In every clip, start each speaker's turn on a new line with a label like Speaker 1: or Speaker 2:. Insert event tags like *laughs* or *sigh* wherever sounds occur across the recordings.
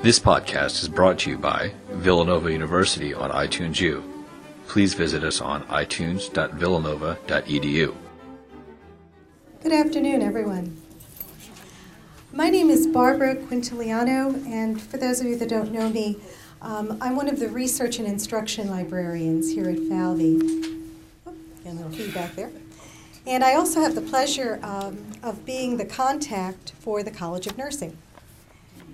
Speaker 1: This podcast is brought to you by Villanova University on iTunes U. Please visit us on itunes.villanova.edu.
Speaker 2: Good afternoon, everyone. My name is Barbara Quintiliano, and for those of you that don't know me, um, I'm one of the research and instruction librarians here at Falvey. Oh, a little feedback there. And I also have the pleasure um, of being the contact for the College of Nursing.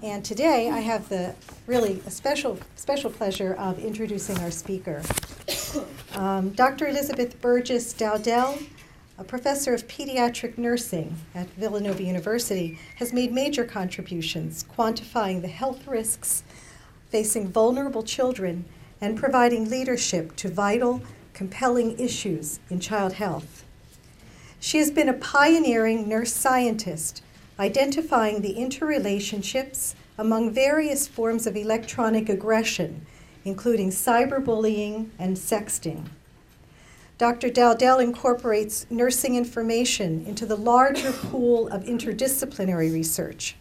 Speaker 2: And today I have the really a special special pleasure of introducing our speaker. Um, Dr. Elizabeth Burgess Dowdell, a professor of pediatric nursing at Villanova University, has made major contributions quantifying the health risks facing vulnerable children and providing leadership to vital, compelling issues in child health. She has been a pioneering nurse scientist identifying the interrelationships among various forms of electronic aggression, including cyberbullying and sexting. Dr. Dowdell incorporates nursing information into the larger pool of interdisciplinary research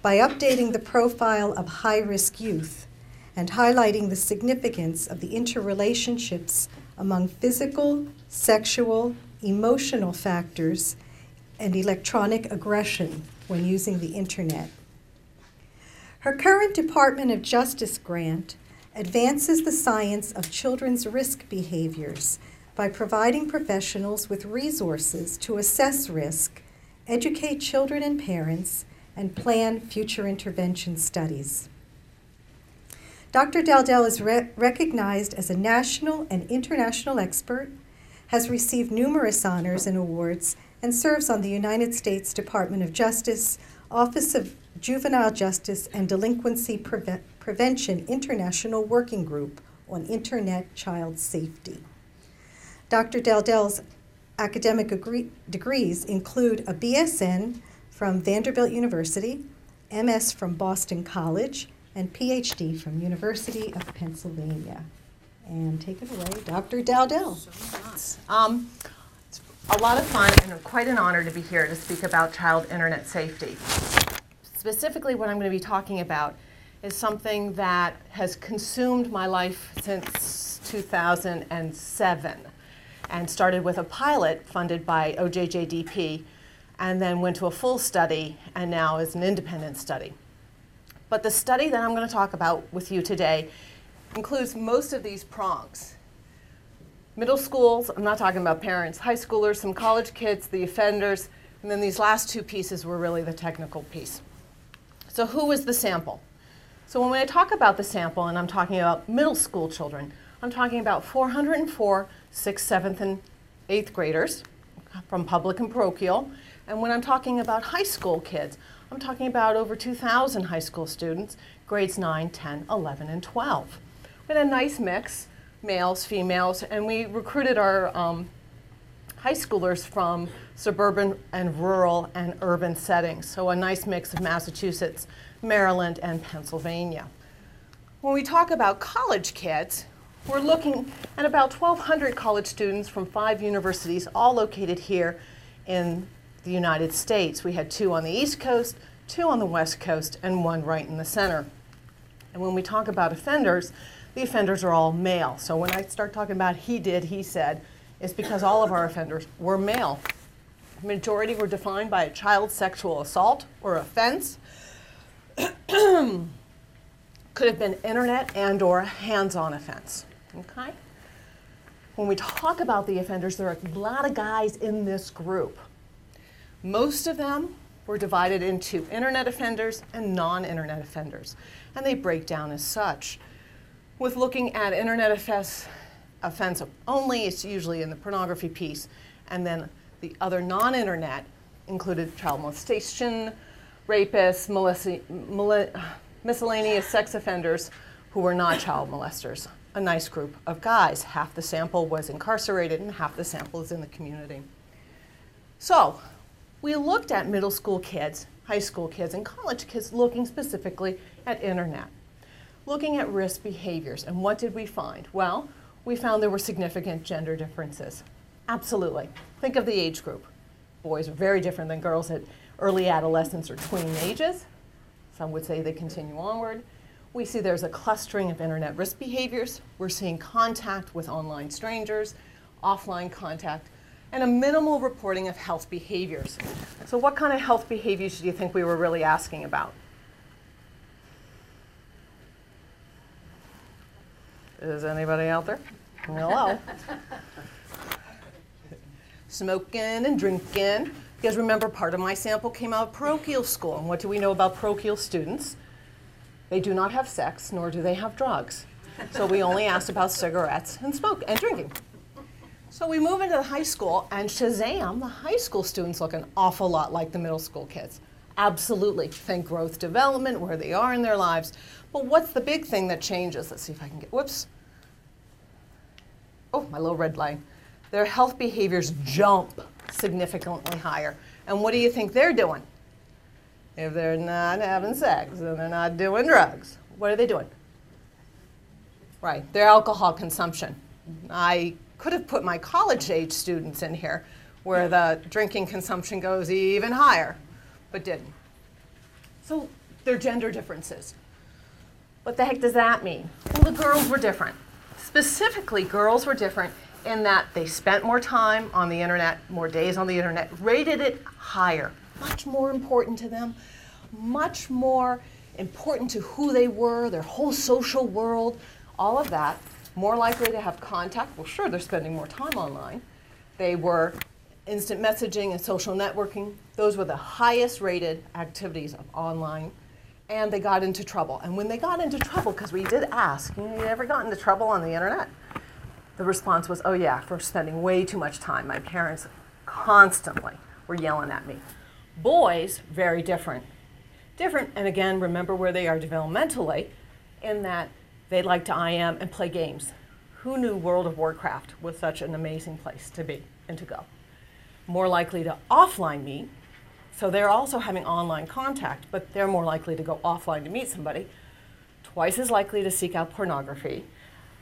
Speaker 2: by updating the profile of high risk youth and highlighting the significance of the interrelationships among physical, sexual, emotional factors and electronic aggression when using the internet. Her current Department of Justice grant advances the science of children's risk behaviors by providing professionals with resources to assess risk, educate children and parents, and plan future intervention studies. Dr. Dowdell is re- recognized as a national and international expert, has received numerous honors and awards, and serves on the United States Department of Justice, Office of Juvenile Justice and Delinquency Preve- Prevention International Working Group on Internet Child Safety. Dr. Dowdell's academic agree- degrees include a BSN from Vanderbilt University, MS from Boston College, and PhD from University of Pennsylvania. And take it away, Dr. Dowdell.
Speaker 3: Um, it's a lot of fun and quite an honor to be here to speak about child internet safety. Specifically, what I'm going to be talking about is something that has consumed my life since 2007 and started with a pilot funded by OJJDP and then went to a full study and now is an independent study. But the study that I'm going to talk about with you today includes most of these prongs. Middle schools, I'm not talking about parents, high schoolers, some college kids, the offenders, and then these last two pieces were really the technical piece. So, who was the sample? So, when I talk about the sample, and I'm talking about middle school children, I'm talking about 404 sixth, seventh, and eighth graders from public and parochial. And when I'm talking about high school kids, I'm talking about over 2,000 high school students, grades 9, 10, 11, and 12. We had a nice mix, males, females, and we recruited our um, high schoolers from suburban and rural and urban settings, so a nice mix of Massachusetts, Maryland, and Pennsylvania. When we talk about college kids, we're looking at about 1,200 college students from five universities, all located here in the United States. We had two on the East Coast, two on the West Coast, and one right in the center. And when we talk about offenders, the offenders are all male. So when I start talking about he did, he said, it's because all of our offenders were male. Majority were defined by a child sexual assault or offense. *clears throat* Could have been internet and or hands-on offense. Okay? When we talk about the offenders, there are a lot of guys in this group. Most of them were divided into internet offenders and non-internet offenders, and they break down as such. With looking at internet offense, only, it's usually in the pornography piece, and then the other non-internet included child molestation, rapists, miscellaneous sex offenders who were not child molesters. A nice group of guys. Half the sample was incarcerated and half the sample is in the community. So, we looked at middle school kids, high school kids, and college kids looking specifically at internet, looking at risk behaviors. And what did we find? Well, we found there were significant gender differences. Absolutely. Think of the age group. Boys are very different than girls at early adolescence or tween ages. Some would say they continue onward. We see there's a clustering of internet risk behaviors. We're seeing contact with online strangers, offline contact, and a minimal reporting of health behaviors. So, what kind of health behaviors do you think we were really asking about? Is anybody out there? Hello. Smoking and drinking. You guys remember part of my sample came out of parochial school. And what do we know about parochial students? They do not have sex, nor do they have drugs. So we only asked about cigarettes and smoke and drinking. So we move into the high school, and Shazam, the high school students look an awful lot like the middle school kids. Absolutely. Think growth development, where they are in their lives. But what's the big thing that changes? Let's see if I can get, whoops. Oh, my little red line. Their health behaviors jump significantly higher. And what do you think they're doing? If they're not having sex and they're not doing drugs, what are they doing? Right, their alcohol consumption. I could have put my college age students in here where the drinking consumption goes even higher, but didn't. So they're gender differences. What the heck does that mean? Well, the girls were different. Specifically, girls were different in that they spent more time on the internet, more days on the internet, rated it higher, much more important to them, much more important to who they were, their whole social world, all of that. More likely to have contact. Well, sure, they're spending more time online. They were instant messaging and social networking. Those were the highest rated activities of online. And they got into trouble. And when they got into trouble, because we did ask, you, know, you ever got into trouble on the internet? The response was, oh, yeah, for spending way too much time. My parents constantly were yelling at me. Boys, very different. Different, and again, remember where they are developmentally, in that they like to IM and play games. Who knew World of Warcraft was such an amazing place to be and to go? More likely to offline meet, so they're also having online contact, but they're more likely to go offline to meet somebody. Twice as likely to seek out pornography,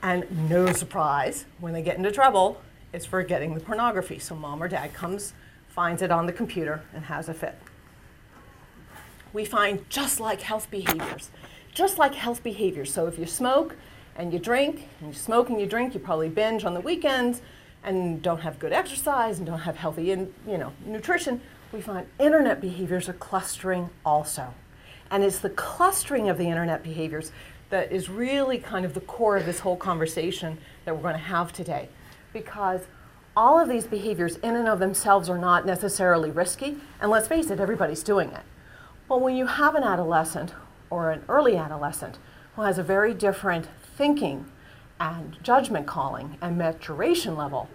Speaker 3: and no surprise, when they get into trouble, it's for getting the pornography. So mom or dad comes, finds it on the computer, and has a fit. We find just like health behaviors, just like health behaviors. So if you smoke and you drink, and you smoke and you drink, you probably binge on the weekends and don't have good exercise and don't have healthy in, you know, nutrition. We find internet behaviors are clustering also. And it's the clustering of the internet behaviors that is really kind of the core of this whole conversation that we're going to have today. Because all of these behaviors, in and of themselves, are not necessarily risky. And let's face it, everybody's doing it. But when you have an adolescent or an early adolescent who has a very different thinking and judgment calling and maturation level,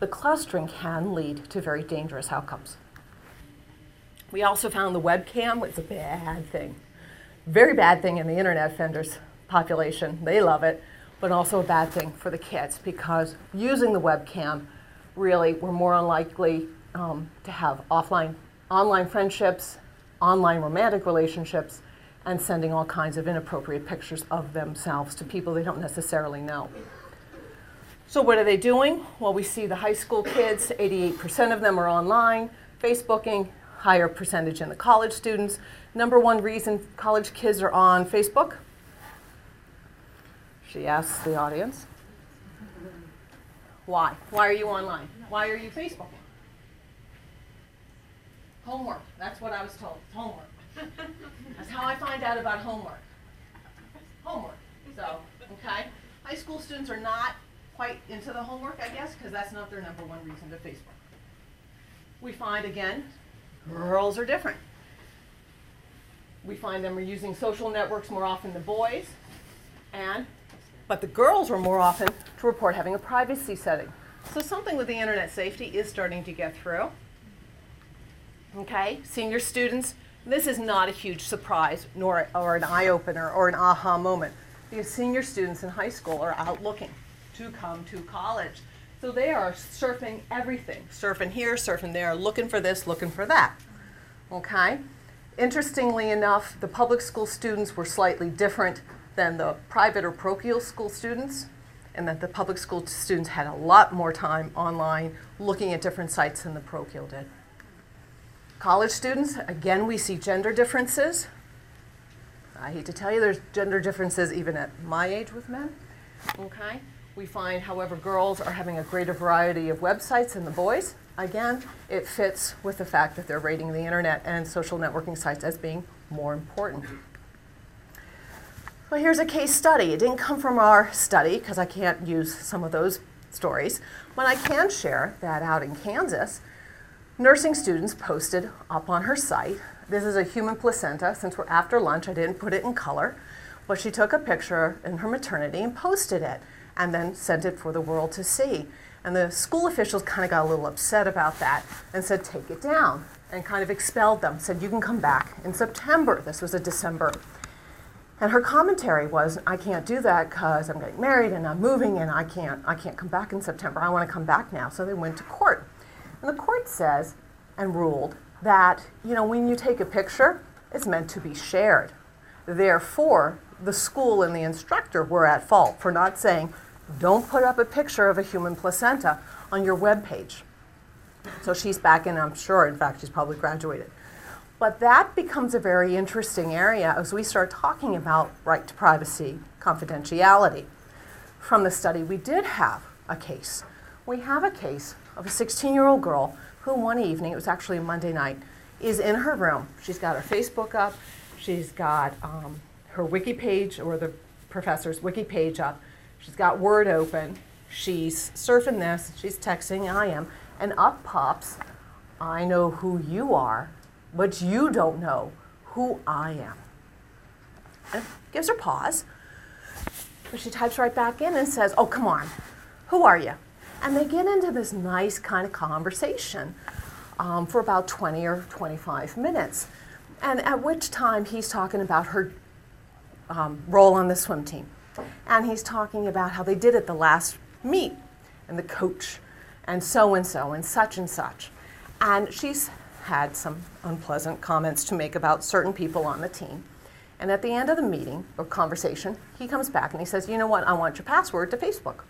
Speaker 3: the clustering can lead to very dangerous outcomes. We also found the webcam was a bad thing. Very bad thing in the internet offenders population. They love it, but also a bad thing for the kids because using the webcam, really, we're more unlikely um, to have offline, online friendships, online romantic relationships, and sending all kinds of inappropriate pictures of themselves to people they don't necessarily know. So, what are they doing? Well, we see the high school kids, 88% of them are online, Facebooking, higher percentage in the college students. Number one reason college kids are on Facebook? She asks the audience. Why? Why are you online? Why are you Facebooking? Homework. That's what I was told. Homework. That's how I find out about homework. Homework. So, okay. High school students are not quite into the homework, I guess, because that's not their number one reason to Facebook. We find again, girls are different. We find them are using social networks more often than boys, and but the girls are more often to report having a privacy setting. So something with the internet safety is starting to get through. Okay, senior students, this is not a huge surprise nor or an eye opener or an aha moment because senior students in high school are out looking to come to college. So they are surfing everything, surfing here, surfing there, looking for this, looking for that. Okay? Interestingly enough, the public school students were slightly different than the private or parochial school students, and that the public school students had a lot more time online looking at different sites than the parochial did. College students, again, we see gender differences. I hate to tell you, there's gender differences even at my age with men. Okay? We find, however, girls are having a greater variety of websites than the boys. Again, it fits with the fact that they're rating the internet and social networking sites as being more important. Well, here's a case study. It didn't come from our study because I can't use some of those stories, but I can share that out in Kansas, nursing students posted up on her site. This is a human placenta. Since we're after lunch, I didn't put it in color, but she took a picture in her maternity and posted it and then sent it for the world to see. And the school officials kind of got a little upset about that and said, take it down, and kind of expelled them, said, you can come back in September. This was a December. And her commentary was, I can't do that because I'm getting married and I'm moving and I can't, I can't come back in September. I want to come back now. So they went to court. And the court says and ruled that, you know, when you take a picture, it's meant to be shared. Therefore, the school and the instructor were at fault for not saying, don't put up a picture of a human placenta on your web page. So she's back in, I'm sure, in fact, she's probably graduated. But that becomes a very interesting area as we start talking about right to privacy, confidentiality. From the study, we did have a case. We have a case of a 16 year old girl who, one evening, it was actually a Monday night, is in her room. She's got her Facebook up, she's got um, her wiki page or the professor's wiki page up, she's got Word open, she's surfing this, she's texting, IM, and up pops, I know who you are, but you don't know who I am. And gives her pause. But she types right back in and says, Oh, come on, who are you? And they get into this nice kind of conversation um, for about 20 or 25 minutes. And at which time he's talking about her um, role on the swim team. And he's talking about how they did it the last meet and the coach and so and so and such and such. And she's had some unpleasant comments to make about certain people on the team. And at the end of the meeting or conversation, he comes back and he says, You know what? I want your password to Facebook.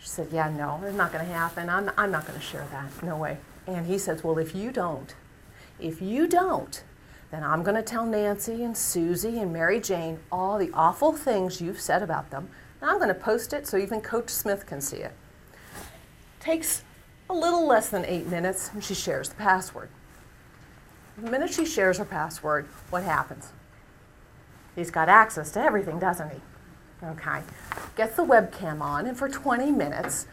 Speaker 3: She said, Yeah, no, it's not going to happen. I'm, I'm not going to share that. No way. And he says, Well, if you don't, if you don't, then I'm going to tell Nancy and Susie and Mary Jane all the awful things you've said about them. And I'm going to post it so even Coach Smith can see it. Takes a little less than eight minutes and she shares the password. The minute she shares her password, what happens? He's got access to everything, doesn't he? Okay. Gets the webcam on, and for 20 minutes,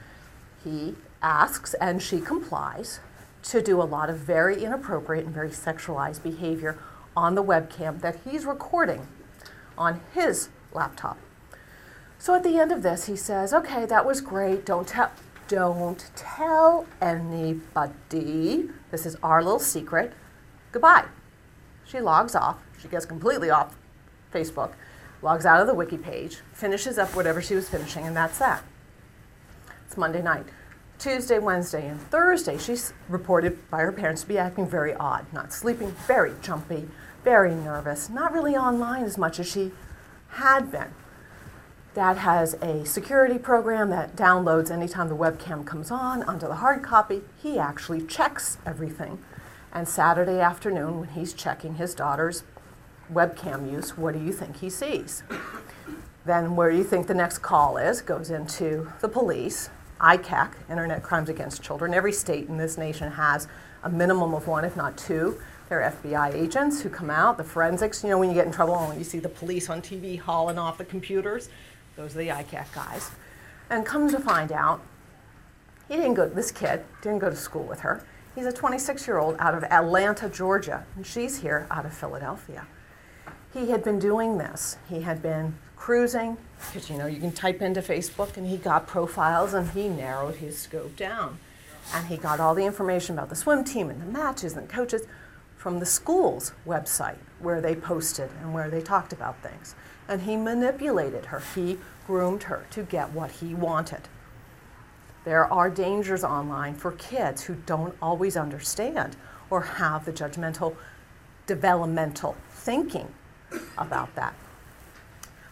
Speaker 3: he asks and she complies to do a lot of very inappropriate and very sexualized behavior on the webcam that he's recording on his laptop. So at the end of this, he says, Okay, that was great. Don't tell. Don't tell anybody. This is our little secret. Goodbye. She logs off. She gets completely off Facebook, logs out of the wiki page, finishes up whatever she was finishing, and that's that. It's Monday night. Tuesday, Wednesday, and Thursday, she's reported by her parents to be acting very odd, not sleeping, very jumpy, very nervous, not really online as much as she had been. Dad has a security program that downloads anytime the webcam comes on onto the hard copy. He actually checks everything. And Saturday afternoon, when he's checking his daughter's webcam use, what do you think he sees? Then, where do you think the next call is? Goes into the police, ICAC, Internet Crimes Against Children. Every state in this nation has a minimum of one, if not two. There are FBI agents who come out, the forensics. You know, when you get in trouble and you see the police on TV hauling off the computers, those are the ICAC guys. And comes to find out, he didn't go, this kid didn't go to school with her. He's a 26 year old out of Atlanta, Georgia, and she's here out of Philadelphia. He had been doing this. He had been cruising, because you know, you can type into Facebook, and he got profiles and he narrowed his scope down. And he got all the information about the swim team and the matches and the coaches from the school's website where they posted and where they talked about things and he manipulated her. He groomed her to get what he wanted. There are dangers online for kids who don't always understand or have the judgmental, developmental thinking about that.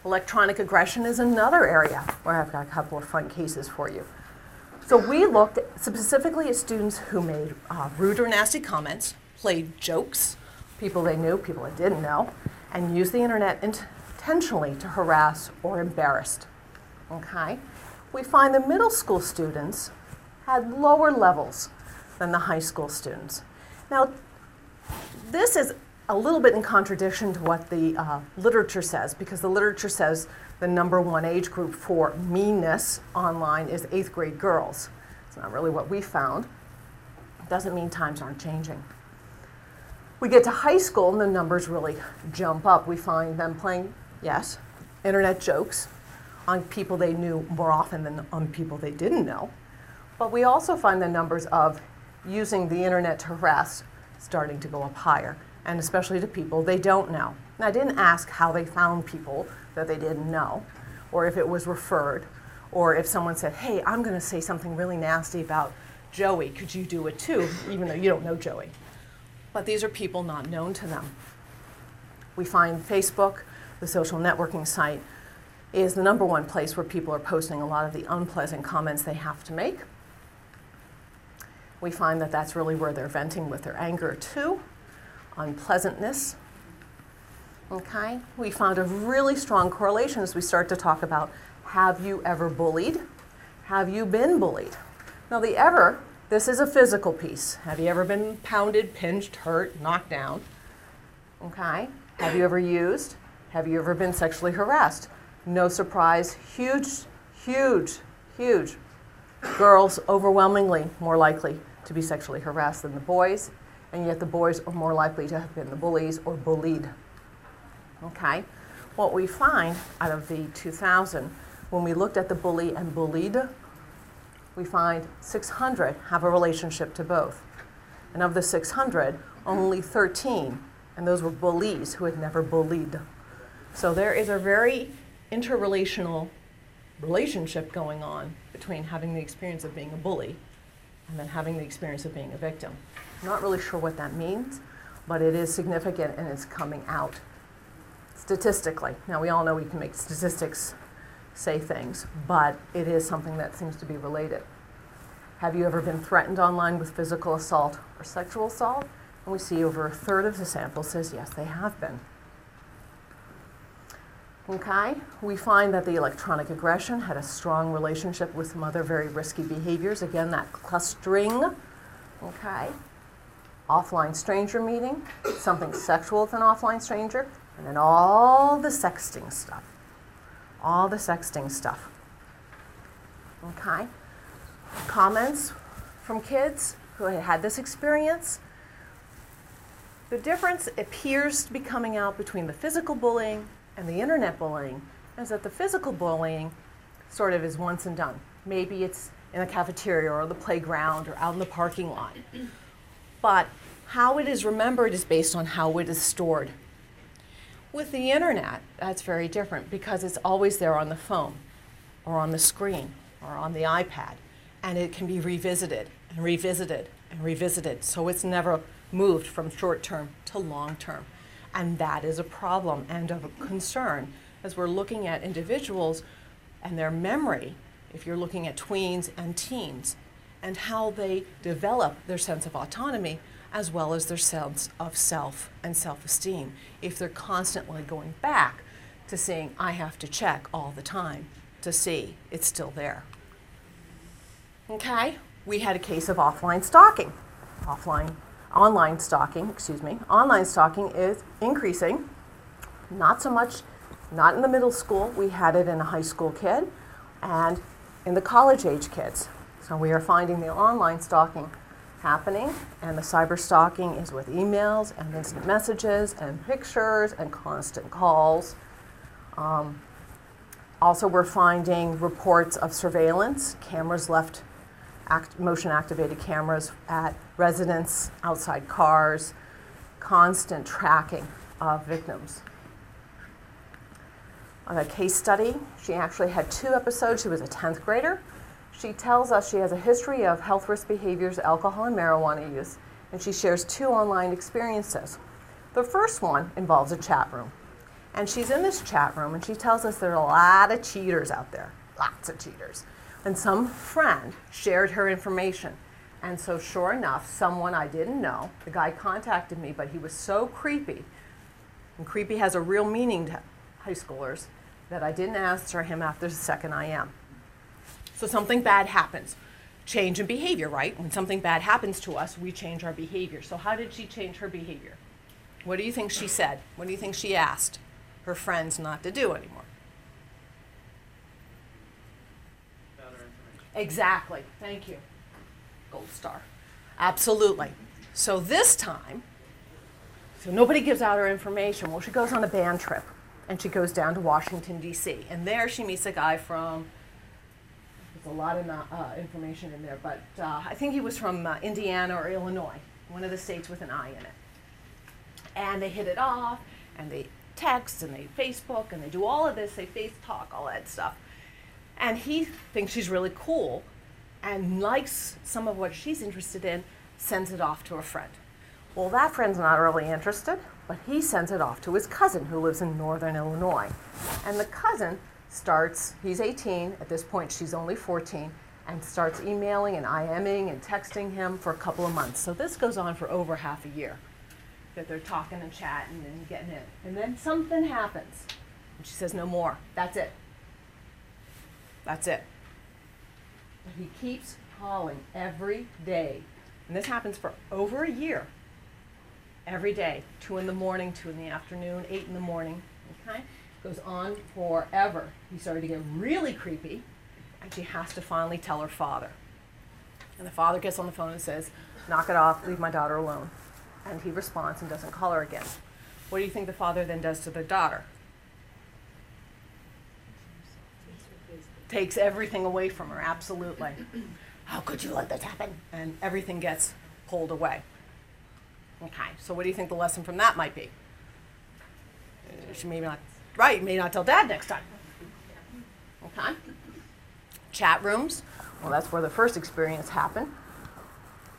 Speaker 3: Electronic aggression is another area where I've got a couple of fun cases for you. So we looked specifically at students who made uh, rude or nasty comments, played jokes, people they knew, people they didn't know, and use the internet intentionally to harass or embarrass. Okay? We find the middle school students had lower levels than the high school students. Now, this is a little bit in contradiction to what the uh, literature says, because the literature says the number one age group for meanness online is eighth grade girls. It's not really what we found. It doesn't mean times aren't changing. We get to high school and the numbers really jump up. We find them playing, yes, internet jokes on people they knew more often than on people they didn't know. But we also find the numbers of using the internet to harass starting to go up higher, and especially to people they don't know. Now, I didn't ask how they found people that they didn't know, or if it was referred, or if someone said, hey, I'm going to say something really nasty about Joey, could you do it too, even though you don't know Joey. But these are people not known to them. We find Facebook, the social networking site, is the number one place where people are posting a lot of the unpleasant comments they have to make. We find that that's really where they're venting with their anger too, unpleasantness. Okay? We found a really strong correlation as we start to talk about have you ever bullied? Have you been bullied? Now, the ever, this is a physical piece. Have you ever been pounded, pinched, hurt, knocked down? Okay? Have you ever used? Have you ever been sexually harassed? No surprise, huge, huge, huge. Girls overwhelmingly more likely to be sexually harassed than the boys, and yet the boys are more likely to have been the bullies or bullied. Okay? What we find out of the 2000, when we looked at the bully and bullied, we find 600 have a relationship to both. And of the 600, only 13, and those were bullies who had never bullied. So there is a very interrelational relationship going on between having the experience of being a bully and then having the experience of being a victim. Not really sure what that means, but it is significant and it's coming out statistically. Now, we all know we can make statistics say things, but it is something that seems to be related. Have you ever been threatened online with physical assault or sexual assault? And we see over a third of the sample says yes, they have been. Okay, we find that the electronic aggression had a strong relationship with some other very risky behaviors. Again, that clustering. Okay, offline stranger meeting, something sexual with an offline stranger, and then all the sexting stuff. All the sexting stuff. Okay, comments from kids who had had this experience. The difference appears to be coming out between the physical bullying and the internet bullying is that the physical bullying sort of is once and done. Maybe it's in the cafeteria or the playground or out in the parking lot. But how it is remembered is based on how it is stored. With the internet, that's very different because it's always there on the phone or on the screen or on the iPad, and it can be revisited and revisited and revisited. So it's never moved from short term to long term. And that is a problem and of a concern as we're looking at individuals and their memory, if you're looking at tweens and teens, and how they develop their sense of autonomy as well as their sense of self and self esteem. If they're constantly going back to saying, I have to check all the time to see it's still there. Okay, we had a case of offline stalking. Offline online stalking, excuse me, online stalking is increasing. Not so much, not in the middle school. We had it in a high school kid and in the college age kids. So we are finding the online stalking happening, and the cyber stalking is with emails and instant messages and pictures and constant calls. Um, also, we're finding reports of surveillance, cameras left act, motion activated cameras at residents, outside cars, constant tracking of victims. On a case study, she actually had two episodes. She was a 10th grader. She tells us she has a history of health risk behaviors, alcohol and marijuana use, and she shares two online experiences. The first one involves a chat room. And she's in this chat room and she tells us there are a lot of cheaters out there, lots of cheaters and some friend shared her information. And so, sure enough, someone I didn't know, the guy contacted me, but he was so creepy And creepy has a real meaning to high schoolers that I didn't answer him after the second IM. So something bad happens. Change in behavior, right? When something bad happens to us, we change our behavior. So how did she change her behavior? What do you think she said? What do you think she asked her friends not to do anymore? Exactly. Thank you. Gold star. Absolutely. So this time, so nobody gives out her information. Well, she goes on a band trip and she goes down to Washington, D.C. And there she meets a guy from, there's a lot of uh, information in there, but uh, I think he was from uh, Indiana or Illinois, one of the states with an I in it. And they hit it off and they text and they Facebook and they do all of this, they face talk, all that stuff. And he thinks she's really cool and likes some of what she's interested in, sends it off to a friend. Well, that friend's not really interested, but he sends it off to his cousin who lives in northern Illinois. And the cousin starts, he's 18, at this point she's only 14, and starts emailing and IMing and texting him for a couple of months. So this goes on for over half a year that they're talking and chatting and getting in. And then something happens. And she says, No more. That's it. That's it. But he keeps calling every day. And this happens for over a year. Every day. Two in the morning, two in the afternoon, eight in the morning. Okay? Goes on forever. He started to get really creepy, and she has to finally tell her father. And the father gets on the phone and says, Knock it off, leave my daughter alone. And he responds and doesn't call her again. What do you think the father then does to the daughter? takes everything away from her, absolutely. *clears throat* How could you let this happen? And everything gets pulled away. Okay, so what do you think the lesson from that might be? She may not, right, may not tell dad next time. Okay? Chat rooms, well, that's where the first experience happened.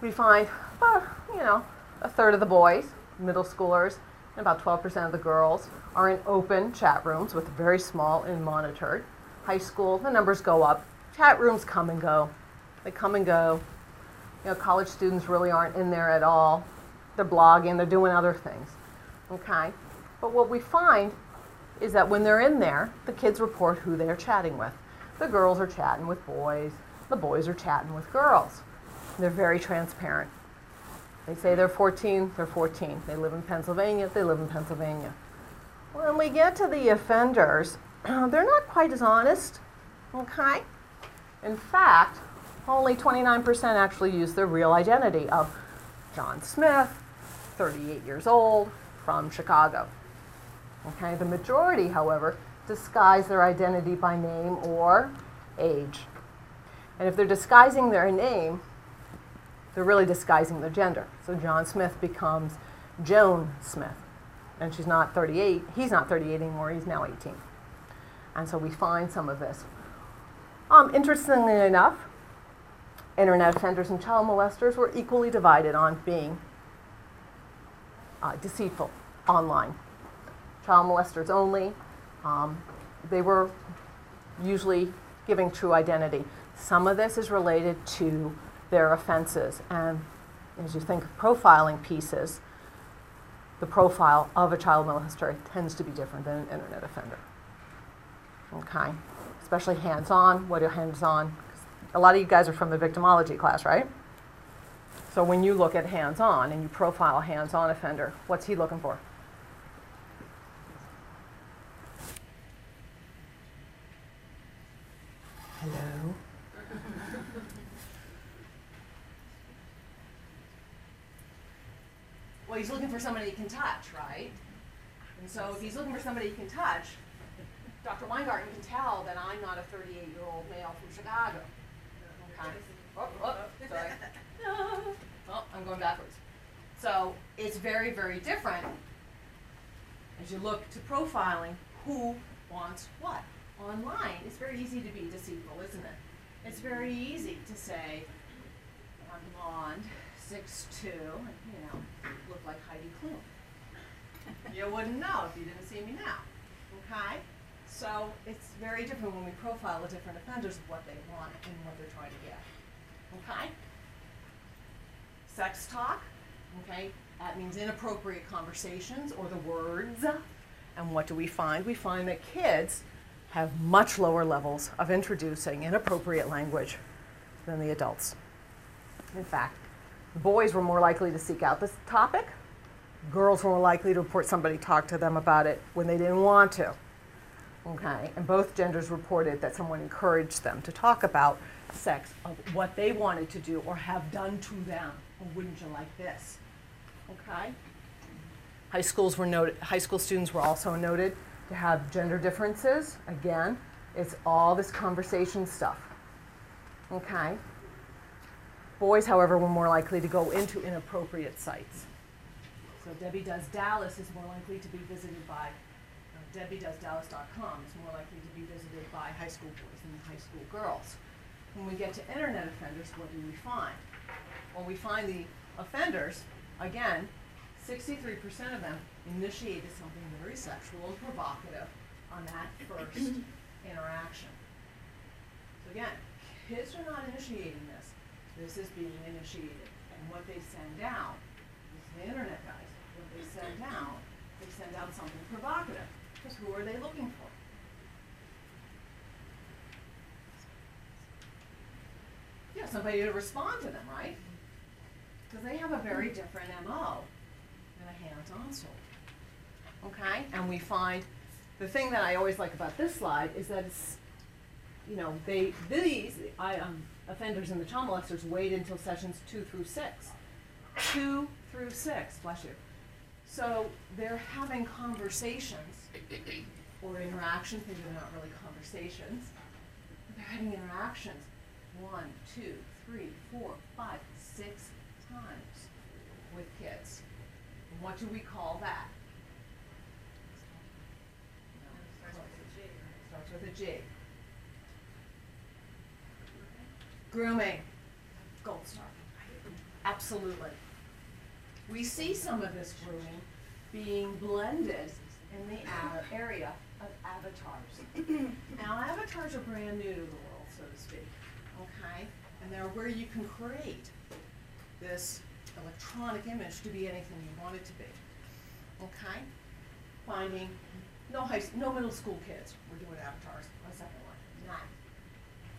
Speaker 3: We find, uh, you know, a third of the boys, middle schoolers, and about 12% of the girls are in open chat rooms with very small and monitored high school, the numbers go up. Chat rooms come and go. They come and go. You know, college students really aren't in there at all. They're blogging, they're doing other things. Okay? But what we find is that when they're in there, the kids report who they're chatting with. The girls are chatting with boys, the boys are chatting with girls. They're very transparent. They say they're 14, they're 14. They live in Pennsylvania, they live in Pennsylvania. When we get to the offenders, *clears throat* they're not quite as honest, okay? In fact, only 29% actually use their real identity of John Smith, 38 years old, from Chicago. Okay, the majority, however, disguise their identity by name or age. And if they're disguising their name, they're really disguising their gender. So John Smith becomes Joan Smith. And she's not 38, he's not 38 anymore, he's now 18. And so we find some of this. Um, interestingly enough, internet offenders and child molesters were equally divided on being uh, deceitful online. Child molesters only, um, they were usually giving true identity. Some of this is related to their offenses. And as you think of profiling pieces, the profile of a child molester tends to be different than an internet offender. Okay? Especially hands on. What are hands on? A lot of you guys are from the victimology class, right? So when you look at hands on and you profile a hands on offender, what's he looking for? Hello? Well, he's looking for somebody he can touch, right? And so if he's looking for somebody he can touch, Dr. Weingarten can tell that I'm not a 38 year old male from Chicago. Okay. Oh, oh, sorry. *laughs* Oh, I'm going backwards. So it's very, very different as you look to profiling who wants what. Online, it's very easy to be deceitful, isn't it? It's very easy to say, I'm blonde, 6'2", and, you know, look like Heidi Klum. You wouldn't know if you didn't see me now, okay? So it's very different when we profile the different offenders of what they want and what they're trying to get, okay? Sex talk, Okay, that means inappropriate conversations or the words. And what do we find? We find that kids have much lower levels of introducing inappropriate language than the adults. In fact, boys were more likely to seek out this topic. Girls were more likely to report somebody talked to them about it when they didn't want to. Okay, and both genders reported that someone encouraged them to talk about sex, of what they wanted to do or have done to them. Or wouldn't you like this? Okay. High schools were noted. High school students were also noted to have gender differences. Again, it's all this conversation stuff. Okay. Boys, however, were more likely to go into inappropriate sites. So Debbie Does Dallas is more likely to be visited by uh, DebbieDoesDallas.com is more likely to be visited by high school boys than high school girls. When we get to internet offenders, what do we find? Well, we find the offenders, again, 63% of them initiated something very sexual and provocative on that *clears throat* first interaction. So again, kids are not initiating this. This is being initiated. And what they send out, this is the internet guys, what they send out, they send out something provocative. Because who are they looking for? Yeah, somebody to respond to them, right? Because they have a very different MO than a hands-on soldier. Okay, and we find the thing that I always like about this slide is that it's, you know, they these I um, offenders and the child molesters wait until sessions two through six, two through six. Bless you. So they're having conversations or interactions. Maybe they're not really conversations. They're having interactions one, two, three, four, five, six times with kids. And what do we call that? Starts with a G. Grooming. Gold star. Absolutely. We see some of this grooming being blended in the area of avatars. *clears throat* now, avatars are brand new to the world, so to speak. Okay? And they're where you can create this electronic image to be anything you want it to be. Okay? Finding no high, no middle school kids were doing avatars on second one. None.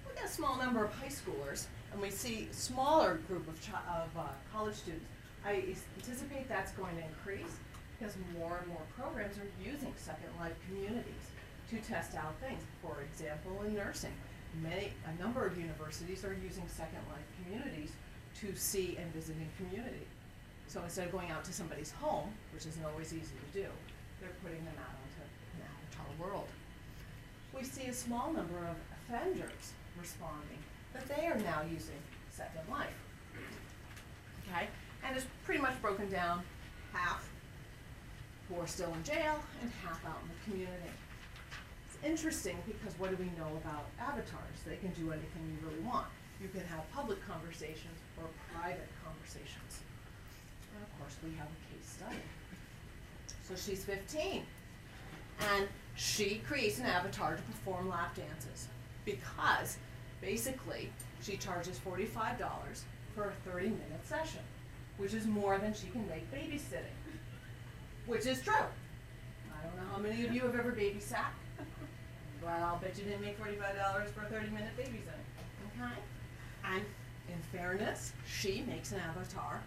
Speaker 3: We got a small number of high schoolers, and we see smaller group of, of uh, college students. I anticipate that's going to increase because more and more programs are using Second Life communities to test out things. For example, in nursing, many, a number of universities are using Second Life communities to see and visit in community. So instead of going out to somebody's home, which isn't always easy to do, they're putting them out world. We see a small number of offenders responding that they are now using Second Life. Okay, and it's pretty much broken down half who are still in jail and half out in the community. It's interesting because what do we know about avatars? They can do anything you really want. You can have public conversations or private conversations. And of course, we have a case study. So she's 15, and she creates an avatar to perform lap dances because basically she charges $45 for a 30 minute session, which is more than she can make babysitting, which is true. I don't know how many of you have ever babysat, but I'll bet you didn't make $45 for a 30 minute babysitting. Okay? And in fairness, she makes an avatar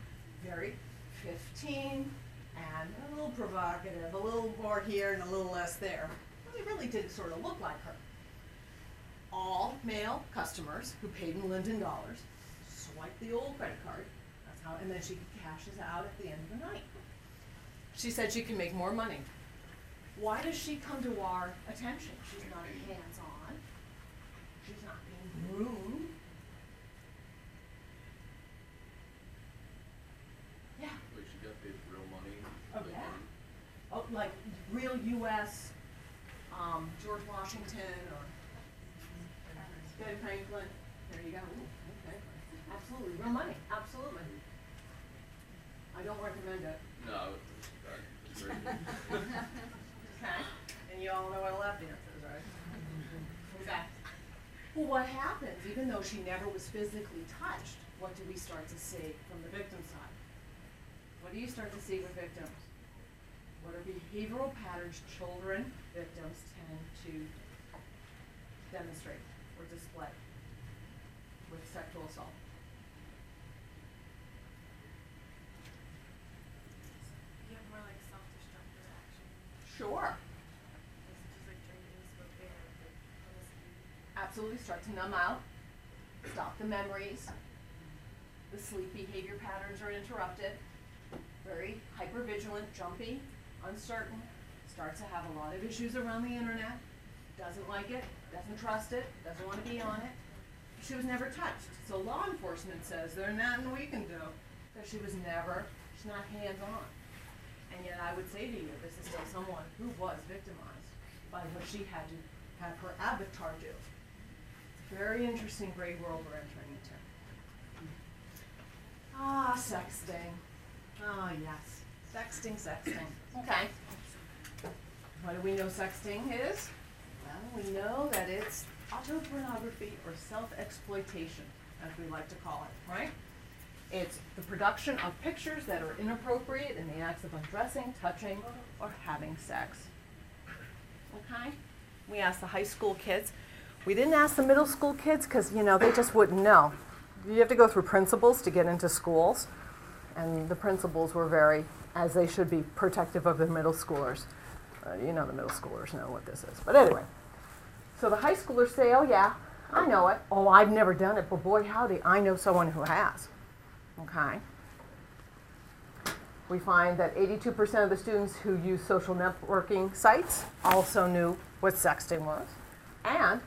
Speaker 3: very 15 and a little provocative, a little more here and a little less there. But it really did sort of look like her. All male customers who paid in Linden dollars swipe the old credit card. That's how, and then she cashes out at the end of the night. She said she can make more money. Why does she come to our attention? She's not hands-on. She's not being groomed. Yeah.
Speaker 1: Like she got paid real money.
Speaker 3: Oh, yeah. Oh, like real U.S. Um, George Washington or Ben Franklin. There you go. Ooh, okay. Absolutely, real money. Absolutely. I don't recommend it.
Speaker 1: No, it's very good.
Speaker 3: Okay. And you all know what a lap dance is, right? Okay. Well, what happens, even though she never was physically touched, what do we start to see from the victim side? what do you start to see with victims? What are behavioral patterns children, victims tend to demonstrate or display with sexual assault?
Speaker 4: You more like self-destructive action.
Speaker 3: Sure.
Speaker 4: It's just like drinking, smoking, or like promiscuity.
Speaker 3: Absolutely start to numb out, stop the memories. The sleep behavior patterns are interrupted. Very hypervigilant, jumpy, uncertain, starts to have a lot of issues around the internet, doesn't like it, doesn't trust it, doesn't want to be on it. She was never touched. So law enforcement says there's nothing we can do. That she was never, she's not hands on. And yet I would say to you, this is still someone who was victimized by what she had to have her avatar do. It's a very interesting gray world we're entering into. Ah, sexting. Oh, yes. Sexting, sexting. Okay. What do we know sexting is? Well, we know that it's autopornography or self-exploitation, as we like to call it, right? It's the production of pictures that are inappropriate in the acts of undressing, touching, or having sex. Okay? We asked the high school kids. We didn't ask the middle school kids because, you know, they just wouldn't know. You have to go through principals to get into schools, and the principals were very, as they should be, protective of the middle schoolers. Uh, you know, the middle schoolers know what this is. But anyway, so the high schoolers say, oh, yeah, I know it. Oh, I've never done it, but boy, howdy, I know someone who has. Okay? We find that 82% of the students who use social networking sites also knew what sexting was and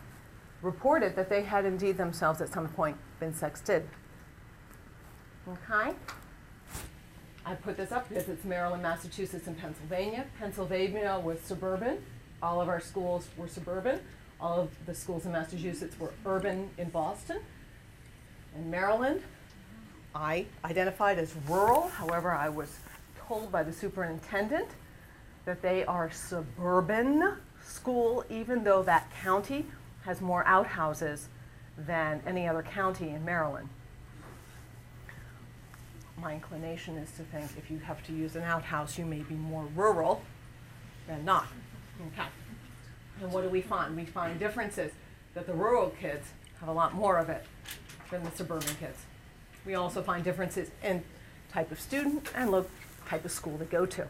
Speaker 3: reported that they had indeed themselves at some point been sexted. Okay? I put this up because it's Maryland, Massachusetts, and Pennsylvania. Pennsylvania was suburban. All of our schools were suburban. All of the schools in Massachusetts were urban in Boston. In Maryland, I identified as rural. However, I was told by the superintendent that they are suburban school, even though that county has more outhouses than any other county in Maryland. My inclination is to think if you have to use an outhouse, you may be more rural than not. Okay. And what do we find? We find differences that the rural kids have a lot more of it than the suburban kids. We also find differences in type of student and lo- type of school they go to.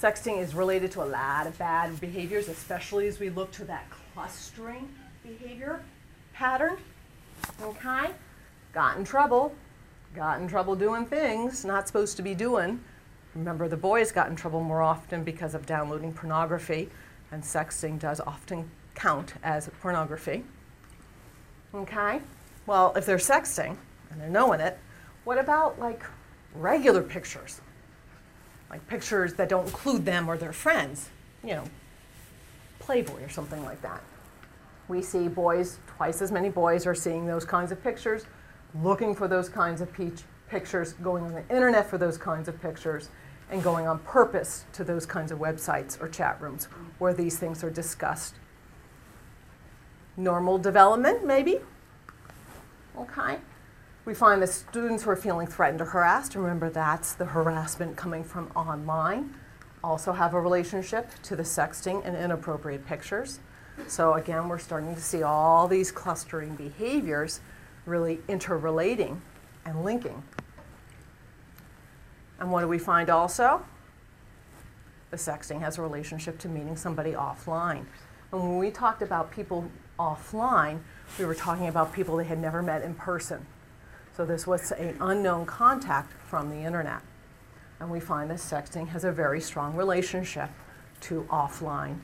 Speaker 3: Sexting is related to a lot of bad behaviors, especially as we look to that clustering behavior pattern. Okay? Got in trouble. Got in trouble doing things not supposed to be doing. Remember, the boys got in trouble more often because of downloading pornography, and sexting does often count as pornography. Okay? Well, if they're sexting and they're knowing it, what about like regular pictures? Like pictures that don't include them or their friends, you know, Playboy or something like that. We see boys, twice as many boys are seeing those kinds of pictures, looking for those kinds of pictures, going on the internet for those kinds of pictures, and going on purpose to those kinds of websites or chat rooms where these things are discussed. Normal development, maybe? Okay. We find that students who are feeling threatened or harassed, remember that's the harassment coming from online, also have a relationship to the sexting and inappropriate pictures. So again, we're starting to see all these clustering behaviors really interrelating and linking. And what do we find also? The sexting has a relationship to meeting somebody offline. And when we talked about people offline, we were talking about people they had never met in person. So this was an unknown contact from the internet. And we find that sexting has a very strong relationship to offline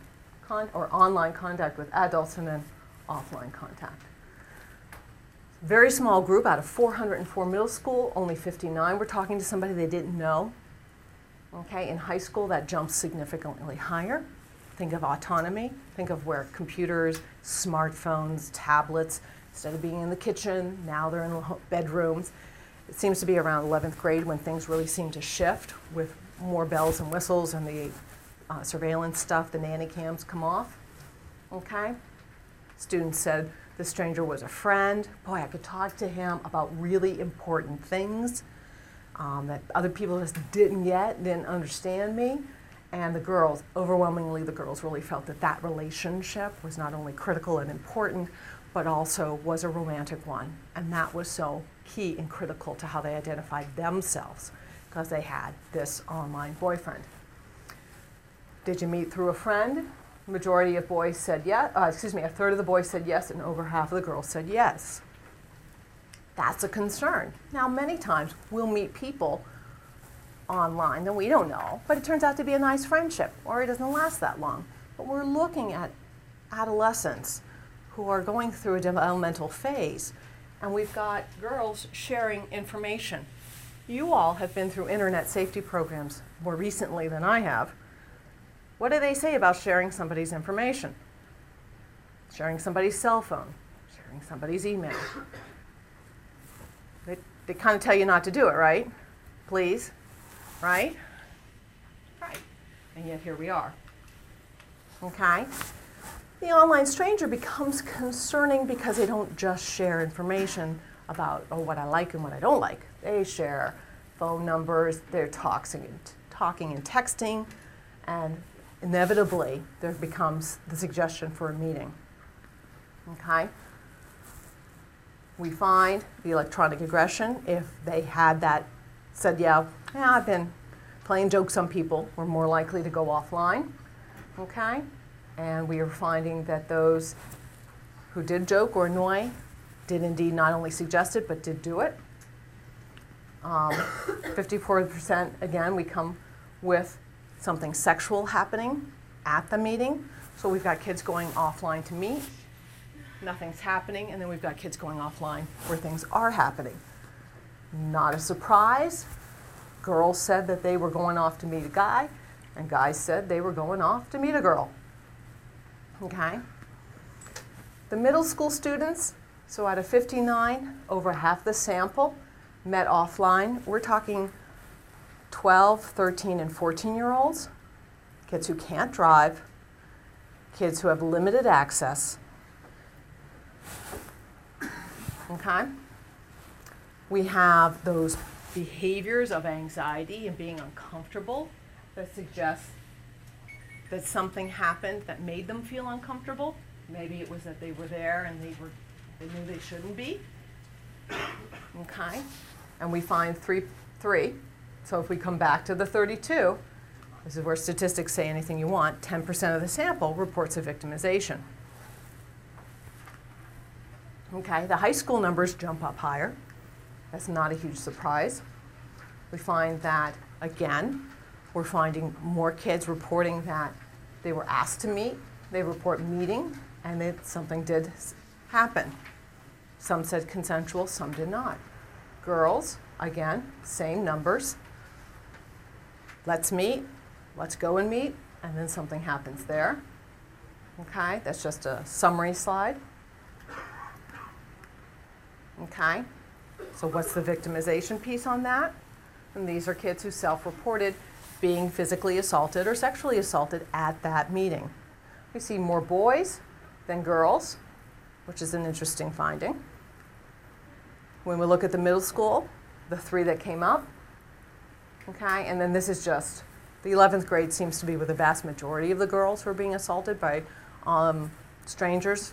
Speaker 3: con- or online contact with adults and then offline contact. Very small group out of 404 middle school, only 59 were talking to somebody they didn't know. Okay, in high school that jumps significantly higher. Think of autonomy, think of where computers, smartphones, tablets, instead of being in the kitchen, now they're in bedrooms. It seems to be around 11th grade when things really seem to shift with more bells and whistles and the uh, surveillance stuff, the nanny cams come off. Okay? Students said the stranger was a friend. Boy, I could talk to him about really important things. um, that other people just didn't get, didn't understand me. And the girls, overwhelmingly, the girls really felt that that relationship was not only critical and important, but also was a romantic one. And that was so key and critical to how they identified themselves because they had this online boyfriend. Did you meet through a friend? Majority of boys said yes. Uh, excuse me, a third of the boys said yes, and over half of the girls said yes. That's a concern. Now, many times we'll meet people online that we don't know, but it turns out to be a nice friendship, or it doesn't last that long. But we're looking at adolescents who are going through a developmental phase, and we've got girls sharing information. You all have been through internet safety programs more recently than I have. What do they say about sharing somebody's information? Sharing somebody's cell phone, sharing somebody's email. They, they kind of tell you not to do it, right? Please, right? Right. And yet here we are. Okay? The online stranger becomes concerning because they don't just share information about oh, what I like and what I don't like. They share phone numbers, they're talking and, talking and texting, and inevitably there becomes the suggestion for a meeting. Okay? We find the electronic aggression, if they had that, said, yeah, yeah, I've been playing jokes on people, we're more likely to go offline. Okay? And we are finding that those who did joke or annoy did indeed not only suggest it, but did do it. Um, *coughs* 54% again, we come with something sexual happening at the meeting. So we've got kids going offline to meet, nothing's happening, and then we've got kids going offline where things are happening. Not a surprise. Girls said that they were going off to meet a guy, and guys said they were going off to meet a girl. Okay? The middle school students, so out of 59, over half the sample met offline. We're talking 12, 13, and 14 year olds, kids who can't drive, kids who have limited access. Okay? We have those behaviors of anxiety and being uncomfortable that suggest that something happened that made them feel uncomfortable. Maybe it was that they were there and they were they knew they shouldn't be. Okay? And we find three three. So if we come back to the 32, this is where statistics say anything you want, 10% of the sample reports a victimization. Okay, the high school numbers jump up higher. That's not a huge surprise. We find that, again, we're finding more kids reporting that they were asked to meet, they report meeting, and that something did happen. Some said consensual, some did not. Girls, again, same numbers. Let's meet, let's go and meet, and then something happens there. Okay, that's just a summary slide. Okay, so what's the victimization piece on that? And these are kids who self reported being physically assaulted or sexually assaulted at that meeting. We see more boys than girls, which is an interesting finding. When we look at the middle school, the three that came up, okay, and then this is just the 11th grade seems to be where the vast majority of the girls who are being assaulted by um, strangers.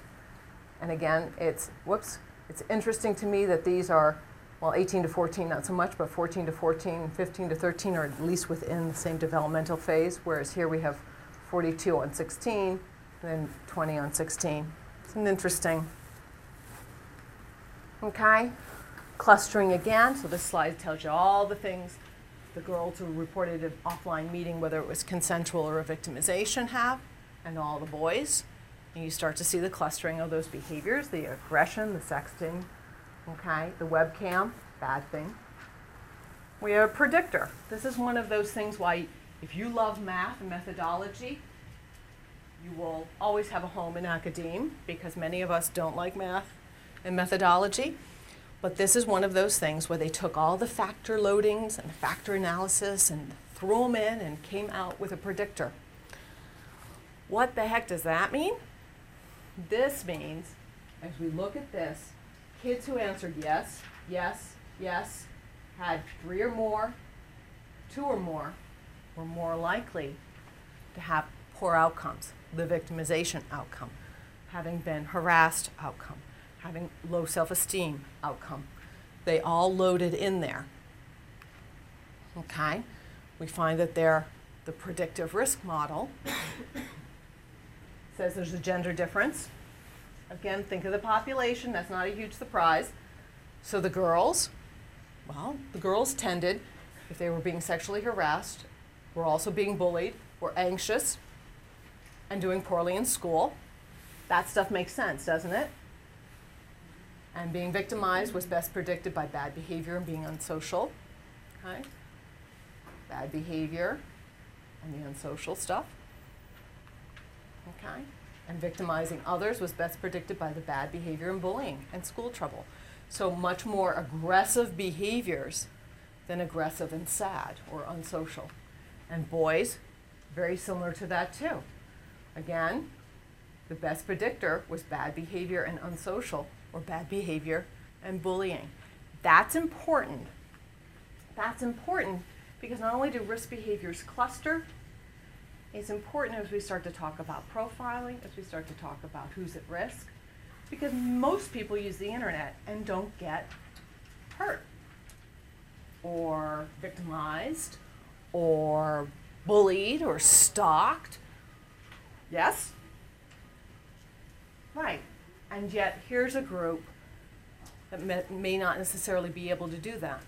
Speaker 3: And again, it's, whoops, it's interesting to me that these are, well, 18 to 14, not so much, but 14 to 14, 15 to 13 are at least within the same developmental phase, whereas here we have 42 on 16, and then 20 on 16. It's an interesting. Okay, clustering again. So this slide tells you all the things the girls who reported an offline meeting, whether it was consensual or a victimization, have, and all the boys. And you start to see the clustering of those behaviors, the aggression, the sexting, okay, the webcam, bad thing. We have a predictor. This is one of those things why if you love math and methodology, you will always have a home in academe because many of us don't like math and methodology. But this is one of those things where they took all the factor loadings and factor analysis and threw them in and came out with a predictor. What the heck does that mean? This means, as we look at this, kids who answered yes, yes, yes, had three or more, two or more, were more likely to have poor outcomes, the victimization outcome, having been harassed outcome, having low self esteem outcome. They all loaded in there. Okay? We find that they're the predictive risk model *coughs* says there's a gender difference. Again, think of the population, that's not a huge surprise. So the girls, well, the girls tended, if they were being sexually harassed, were also being bullied, were anxious, and doing poorly in school. That stuff makes sense, doesn't it? And being victimized was best predicted by bad behavior and being unsocial. Okay? Bad behavior and the unsocial stuff. Okay? And victimizing others was best predicted by the bad behavior and bullying and school trouble. So much more aggressive behaviors than aggressive and sad or unsocial. And boys, very similar to that too. Again, the best predictor was bad behavior and unsocial, or bad behavior and bullying. That's important. That's important because not only do risk behaviors cluster, it's important as we start to talk about profiling, as we start to talk about who's at risk, because most people use the internet and don't get hurt or victimized or bullied or stalked. Yes? Right. And yet, here's a group that may, may not necessarily be able to do that.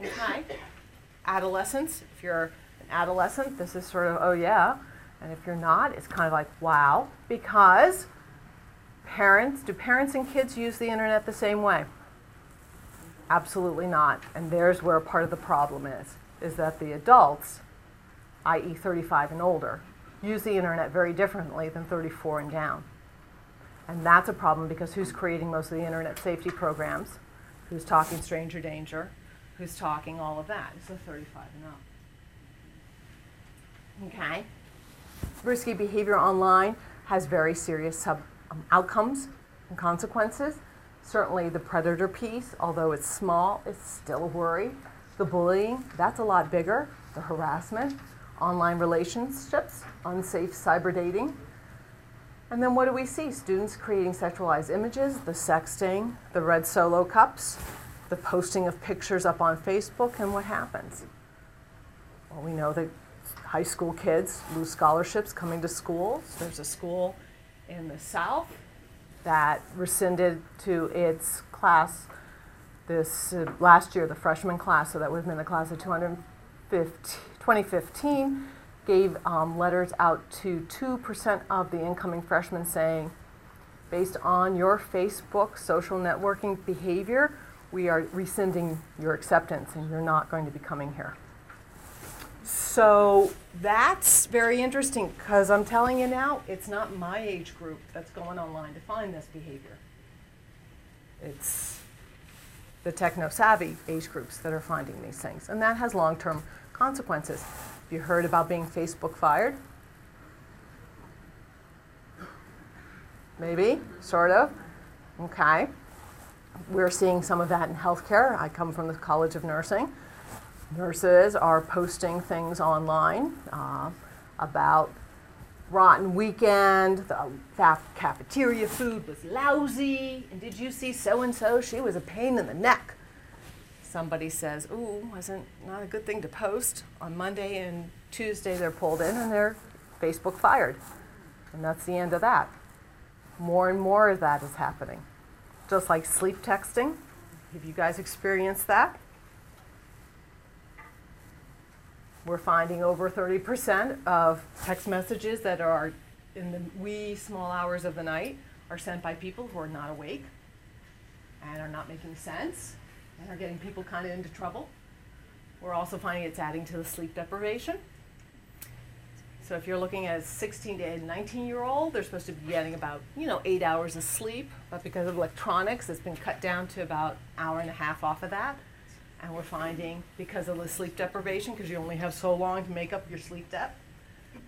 Speaker 3: Okay? Adolescents, if you're an adolescent, this is sort of, oh yeah. And if you're not, it's kind of like, wow. Because parents, do parents and kids use the internet the same way? Absolutely not. And there's where part of the problem is, is that the adults, i.e. 35 and older, use the internet very differently than 34 and down. And that's a problem because who's creating most of the internet safety programs? Who's talking stranger danger? Who's talking all of that? It's the 35 and up. Okay? Risky behavior online has very serious sub, um, outcomes and consequences. Certainly, the predator piece, although it's small, it's still a worry. The bullying, that's a lot bigger. The harassment, online relationships, unsafe cyber dating. And then what do we see? Students creating sexualized images, the sexting, the red solo cups, the posting of pictures up on Facebook, and what happens? Well, we know that high school kids lose scholarships coming to schools. There's a school in the South that rescinded to its class this uh, last year, the freshman class, so that would have been the class of 2015, gave um, letters out to 2% of the incoming freshmen saying, based on your Facebook social networking behavior, we are rescinding your acceptance and you're not going to be coming here. So that's very interesting because I'm telling you now, it's not my age group that's going online to find this behavior. It's the techno savvy age groups that are finding these things. And that has long term consequences. Have you heard about being Facebook fired? Maybe, sort of. Okay. We're seeing some of that in healthcare. I come from the College of Nursing nurses are posting things online uh, about rotten weekend, the cafeteria food was lousy, and did you see so and so? She was a pain in the neck. Somebody says, "Ooh, wasn't not a good thing to post." On Monday and Tuesday, they're pulled in and they're Facebook fired, and that's the end of that. More and more of that is happening, just like sleep texting. Have you guys experienced that? We're finding over 30% of text messages that are in the wee small hours of the night are sent by people who are not awake and are not making sense and are getting people kind of into trouble. We're also finding it's adding to the sleep deprivation. So if you're looking at a 16 to 19 year old, they're supposed to be getting about, you know, eight hours of sleep, but because of electronics, it's been cut down to about hour and a half off of that. And we're finding, because of the sleep deprivation, because you only have so long to make up your sleep debt,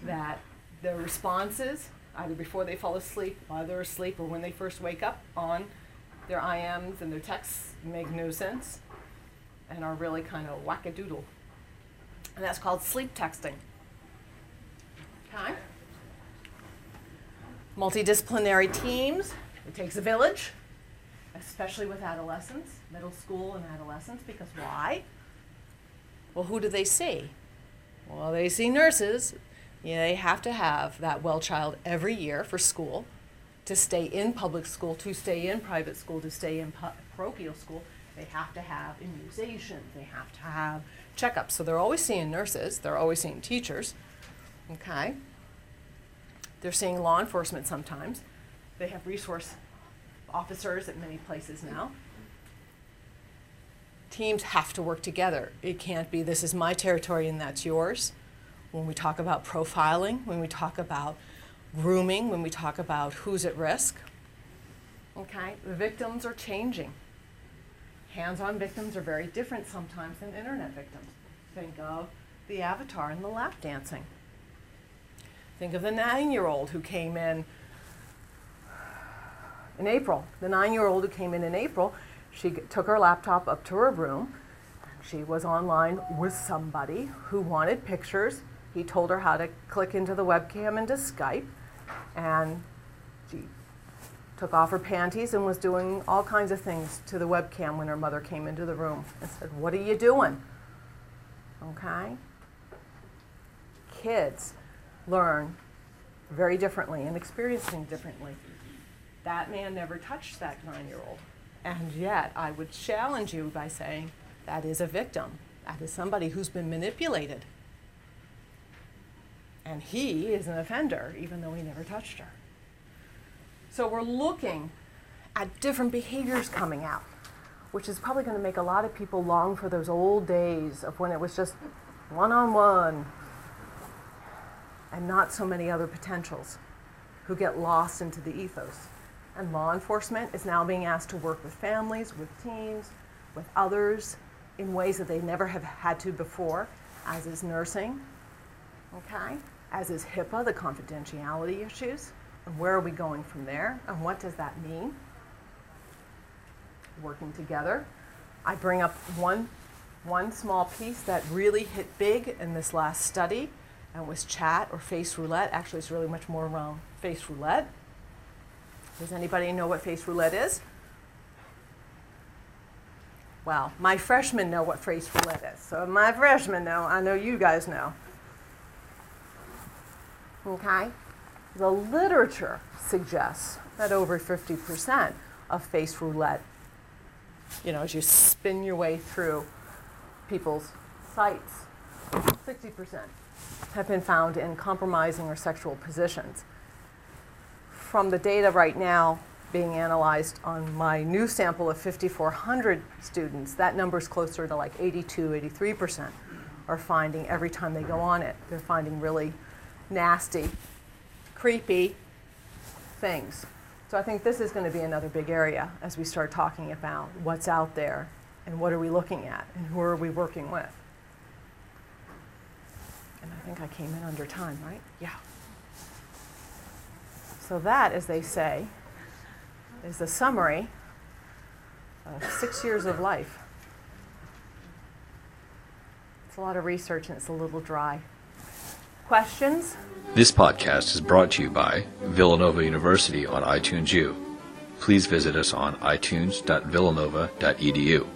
Speaker 3: that the responses, either before they fall asleep, while they're asleep, or when they first wake up, on their IMs and their texts make no sense. and are really kind of wackadoodle. And that's called sleep texting. Okay? Multidisciplinary teams. It takes a village, especially with adolescents, middle school and adolescents, because why? Well, who do they see? Well, they see nurses. You know, they have to have that well child every year for school to stay in public school, to stay in private school, to stay in parochial school. They have to have immunizations. They have to have checkups. So they're always seeing nurses. They're always seeing teachers. Okay. They're seeing law enforcement sometimes. They have resource officers at many places now. Teams have to work together. It can't be this is my territory and that's yours. When we talk about profiling, when we talk about grooming, when we talk about who's at risk, okay, the victims are changing. Hands on victims are very different sometimes than internet victims. Think of the avatar and the lap dancing. Think of the nine year old who came in in April. The nine year old who came in in April, she took her laptop up to her room. She was online with somebody who wanted pictures. He told her how to click into the webcam into Skype, and she took off her panties and was doing all kinds of things to the webcam when her mother came into the room and said, What are you doing? Okay? Kids learn very differently and experience things differently. That man never touched that nine year old. And yet, I would challenge you by saying that is a victim. That is somebody who's been manipulated. And he is an offender, even though he never touched her. So we're looking at different behaviors coming out, which is probably going to make a lot of people long for those old days of when it was just one on one and not so many other potentials who get lost into the ethos. And law enforcement is now being asked to work with families, with teams, with others in ways that they never have had to before, as is nursing, okay? As is HIPAA, the confidentiality issues. And where are we going from there? And what does that mean? Working together. I bring up one, one small piece that really hit big in this last study, and was chat or face roulette. Actually, it's really much more around face roulette. Does anybody know what face roulette is? Well, my freshmen know what face roulette is. So my freshmen know, I know you guys know. Okay? The literature suggests that over 50% of face roulette, you know, as you spin your way through people's sites, 60% have been found in compromising or sexual positions. From the data right now being analyzed on my new sample of 5,400 students, that number is closer to like 82, 83% are finding every time they go on it. They're finding really nasty, creepy things. So I think this is going to be another big area as we start talking about what's out there and what are we looking at and who are we working with. And I think I came in under time, right? Yeah. So that, as they say, is the summary of six years of life. It's a lot of research and it's a little dry. Questions?
Speaker 1: This podcast is brought to you by Villanova University on iTunes U. Please visit us on itunes.villanova.edu.